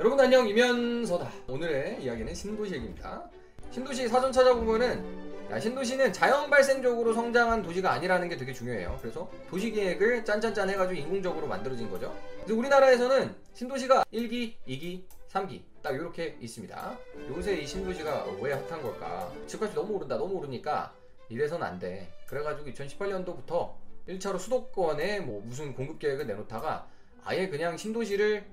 여러분 안녕 이면서다. 오늘의 이야기는 신도시 얘기입니다. 신도시 사전 찾아보면은 야, 신도시는 자연 발생적으로 성장한 도시가 아니라는 게 되게 중요해요. 그래서 도시 계획을 짠짠짠 해가지고 인공적으로 만들어진 거죠. 그래서 우리나라에서는 신도시가 1기, 2기, 3기 딱 이렇게 있습니다. 요새 이 신도시가 왜 핫한 걸까? 집값이 너무 오른다 너무 오르니까 이래서는 안돼. 그래가지고 2018년도부터 1차로 수도권에 뭐 무슨 공급 계획을 내놓다가 아예 그냥 신도시를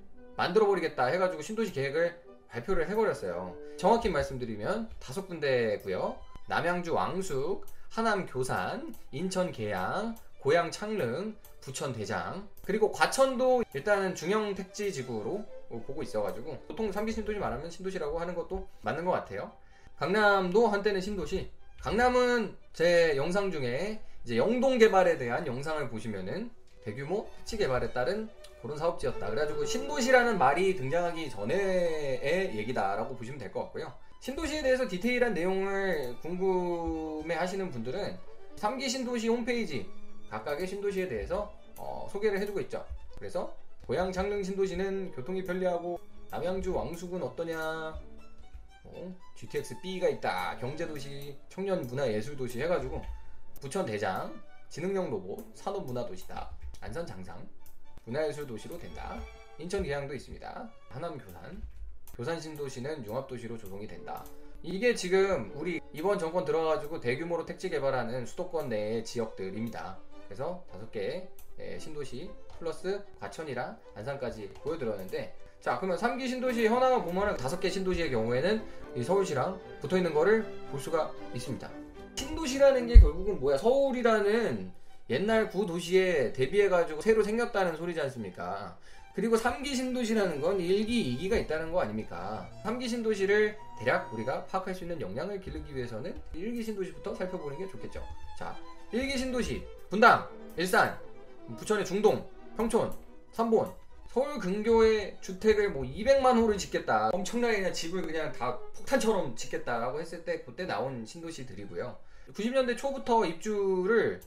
만들어 버리겠다 해가지고 신도시 계획을 발표를 해버렸어요. 정확히 말씀드리면 다섯 군데고요. 남양주 왕숙, 하남 교산, 인천 계양, 고양 창릉, 부천 대장, 그리고 과천도 일단은 중형 택지 지구로 보고 있어가지고 보통 3기 신도시 말하면 신도시라고 하는 것도 맞는 것 같아요. 강남도 한때는 신도시. 강남은 제 영상 중에 이제 영동 개발에 대한 영상을 보시면은 대규모 택지 개발에 따른 그런 사업지였다. 그래가지고 신도시라는 말이 등장하기 전에의 얘기다라고 보시면 될 것 같고요. 신도시에 대해서 디테일한 내용을 궁금해 하시는 분들은 3기 신도시 홈페이지 각각의 신도시에 대해서 어, 소개를 해주고 있죠. 그래서 고양 창릉 신도시는 교통이 편리하고 남양주 왕숙은 어떠냐 어, GTX B가 있다 경제도시 청년 문화예술도시 해가지고 부천 대장 지능형 로봇 산업문화도시다 안산 장상 문화예술 도시로 된다. 인천 계양도 있습니다. 하남 교산. 교산 신도시는 융합도시로 조성이 된다. 이게 지금 우리 이번 정권 들어가지고 대규모로 택지 개발하는 수도권 내의 지역들입니다. 그래서 다섯 개의 예, 신도시 플러스 과천이랑 안산까지 보여드렸는데 자 그러면 3기 신도시 현황을 보면은 다섯 개 신도시의 경우에는 이 서울시랑 붙어 있는 거를 볼 수가 있습니다. 신도시라는 게 결국은 뭐야? 서울이라는 옛날 구도시에 대비해가지고 새로 생겼다는 소리지 않습니까? 그리고 3기 신도시라는 건 1기, 2기가 있다는 거 아닙니까? 3기 신도시를 대략 우리가 파악할 수 있는 역량을 기르기 위해서는 1기 신도시부터 살펴보는 게 좋겠죠. 자, 1기 신도시, 분당, 일산, 부천의 중동, 평촌, 삼본, 서울 근교에 주택을 뭐 200만 호를 짓겠다. 엄청나게 그냥 집을 그냥 다 폭탄처럼 짓겠다라고 했을 때 그때 나온 신도시들이고요. 90년대 초부터 입주를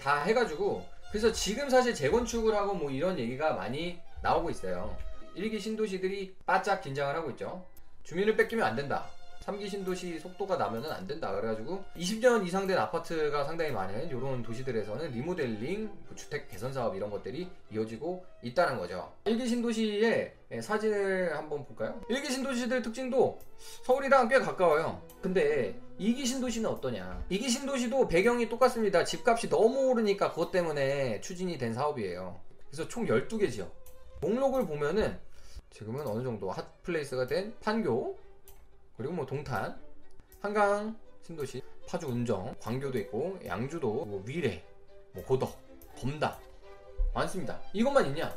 다 해가지고 그래서 지금 사실 재건축을 하고 뭐 이런 얘기가 많이 나오고 있어요. 일기 신도시들이 바짝 긴장을 하고 있죠. 주민을 뺏기면 안 된다. 3기 신도시 속도가 나면은 안 된다. 그래가지고 20년 이상 된 아파트가 상당히 많은 이런 도시들에서는 리모델링, 뭐 주택 개선 사업 이런 것들이 이어지고 있다는 거죠. 1기 신도시의 사진을 한번 볼까요? 1기 신도시들 특징도 서울이랑 꽤 가까워요. 근데 2기 신도시는 어떠냐? 2기 신도시도 배경이 똑같습니다. 집값이 너무 오르니까 그것 때문에 추진이 된 사업이에요. 그래서 총 12개 지역. 목록을 보면은 지금은 어느 정도 hot place가 된 판교, 그리고 뭐 동탄, 한강 신도시, 파주 운정, 광교도 있고 양주도, 뭐 위례, 뭐 고덕, 검다 많습니다. 이것만 있냐?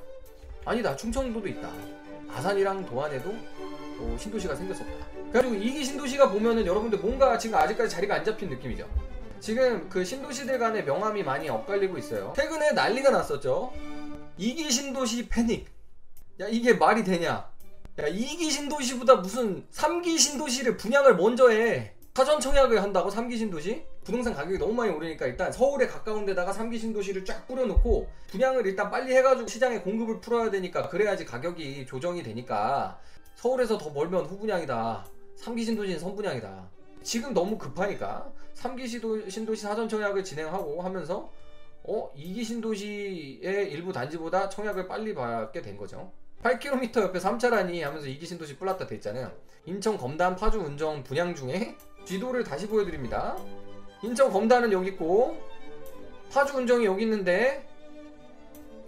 아니다. 충청도도 있다. 아산이랑 도안에도 뭐 신도시가 생겼었다. 그래가지고 이기 신도시가 보면은 여러분들 뭔가 지금 아직까지 자리가 안 잡힌 느낌이죠. 지금 그 신도시들 간의 명함이 많이 엇갈리고 있어요. 최근에 난리가 났었죠. 이기 신도시 패닉. 야 이게 말이 되냐? 야 2기 신도시보다 무슨 3기 신도시를 분양을 먼저 해. 사전 청약을 한다고 3기 신도시? 부동산 가격이 너무 많이 오르니까 일단 서울에 가까운 데다가 3기 신도시를 쫙 뿌려놓고 분양을 일단 빨리 해가지고 시장에 공급을 풀어야 되니까 그래야지 가격이 조정이 되니까. 서울에서 더 멀면 후분양이다. 3기 신도시는 선분양이다. 지금 너무 급하니까 3기 신도시 사전 청약을 진행하고 하면서 어 2기 신도시의 일부 단지보다 청약을 빨리 받게 된 거죠 8km 옆에 3차라니 하면서 이기신도시 플라타 돼 있잖아요. 인천 검단 파주 운정 분양 중에 지도를 다시 보여드립니다. 인천 검단은 여기 있고 파주 운정이 여기 있는데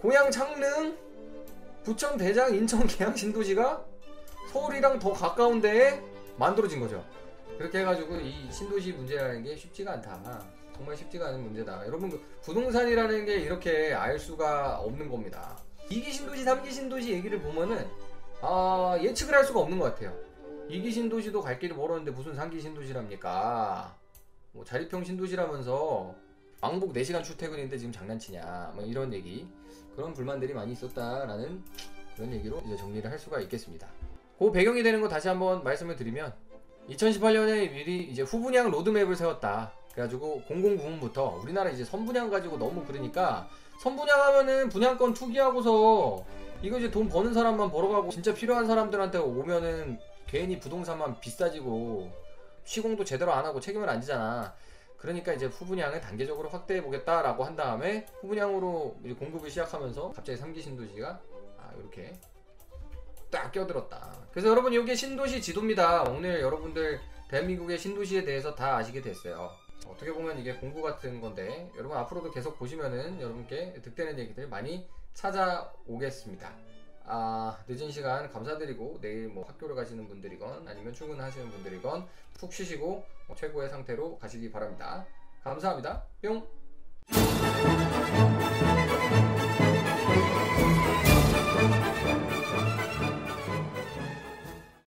고양 창릉 부천 대장 인천 계양 신도시가 서울이랑 더 가까운 데에 만들어진 거죠. 그렇게 해가지고 이 신도시 문제라는 게 쉽지가 않다. 정말 쉽지가 않은 문제다. 여러분 그 부동산이라는 게 이렇게 알 수가 없는 겁니다. 2기 신도시, 3기 신도시 얘기를 보면은 아, 예측을 할 수가 없는 것 같아요. 2기 신도시도 갈 길이 멀었는데 무슨 3기 신도시랍니까? 뭐 자립형 신도시라면서 왕복 4시간 출퇴근인데 지금 장난치냐 뭐 이런 얘기 그런 불만들이 많이 있었다라는 그런 얘기로 이제 정리를 할 수가 있겠습니다. 그 배경이 되는 거 다시 한번 말씀을 드리면 2018년에 미리 이제 후분양 로드맵을 세웠다. 그래가지고 공공부문부터 우리나라 이제 선분양 가지고 너무 그러니까 선분양 하면은 분양권 투기하고서 이거 이제 돈 버는 사람만 벌어가고 진짜 필요한 사람들한테 오면은 괜히 부동산만 비싸지고 시공도 제대로 안 하고 책임을 안 지잖아. 그러니까 이제 후분양을 단계적으로 확대해 보겠다라고 한 다음에 후분양으로 이제 공급을 시작하면서 갑자기 삼기 신도시가 아 이렇게 딱 껴들었다. 그래서 여러분 이게 신도시 지도입니다. 오늘 여러분들 대한민국의 신도시에 대해서 다 아시게 됐어요. 어떻게 보면 이게 공부 같은 건데 여러분 앞으로도 계속 보시면은 여러분께 득되는 얘기들 많이 찾아오겠습니다. 아, 늦은 시간 감사드리고 내일 뭐 학교를 가시는 분들이건 아니면 출근하시는 분들이건 푹 쉬시고 뭐 최고의 상태로 가시기 바랍니다. 감사합니다. 뿅!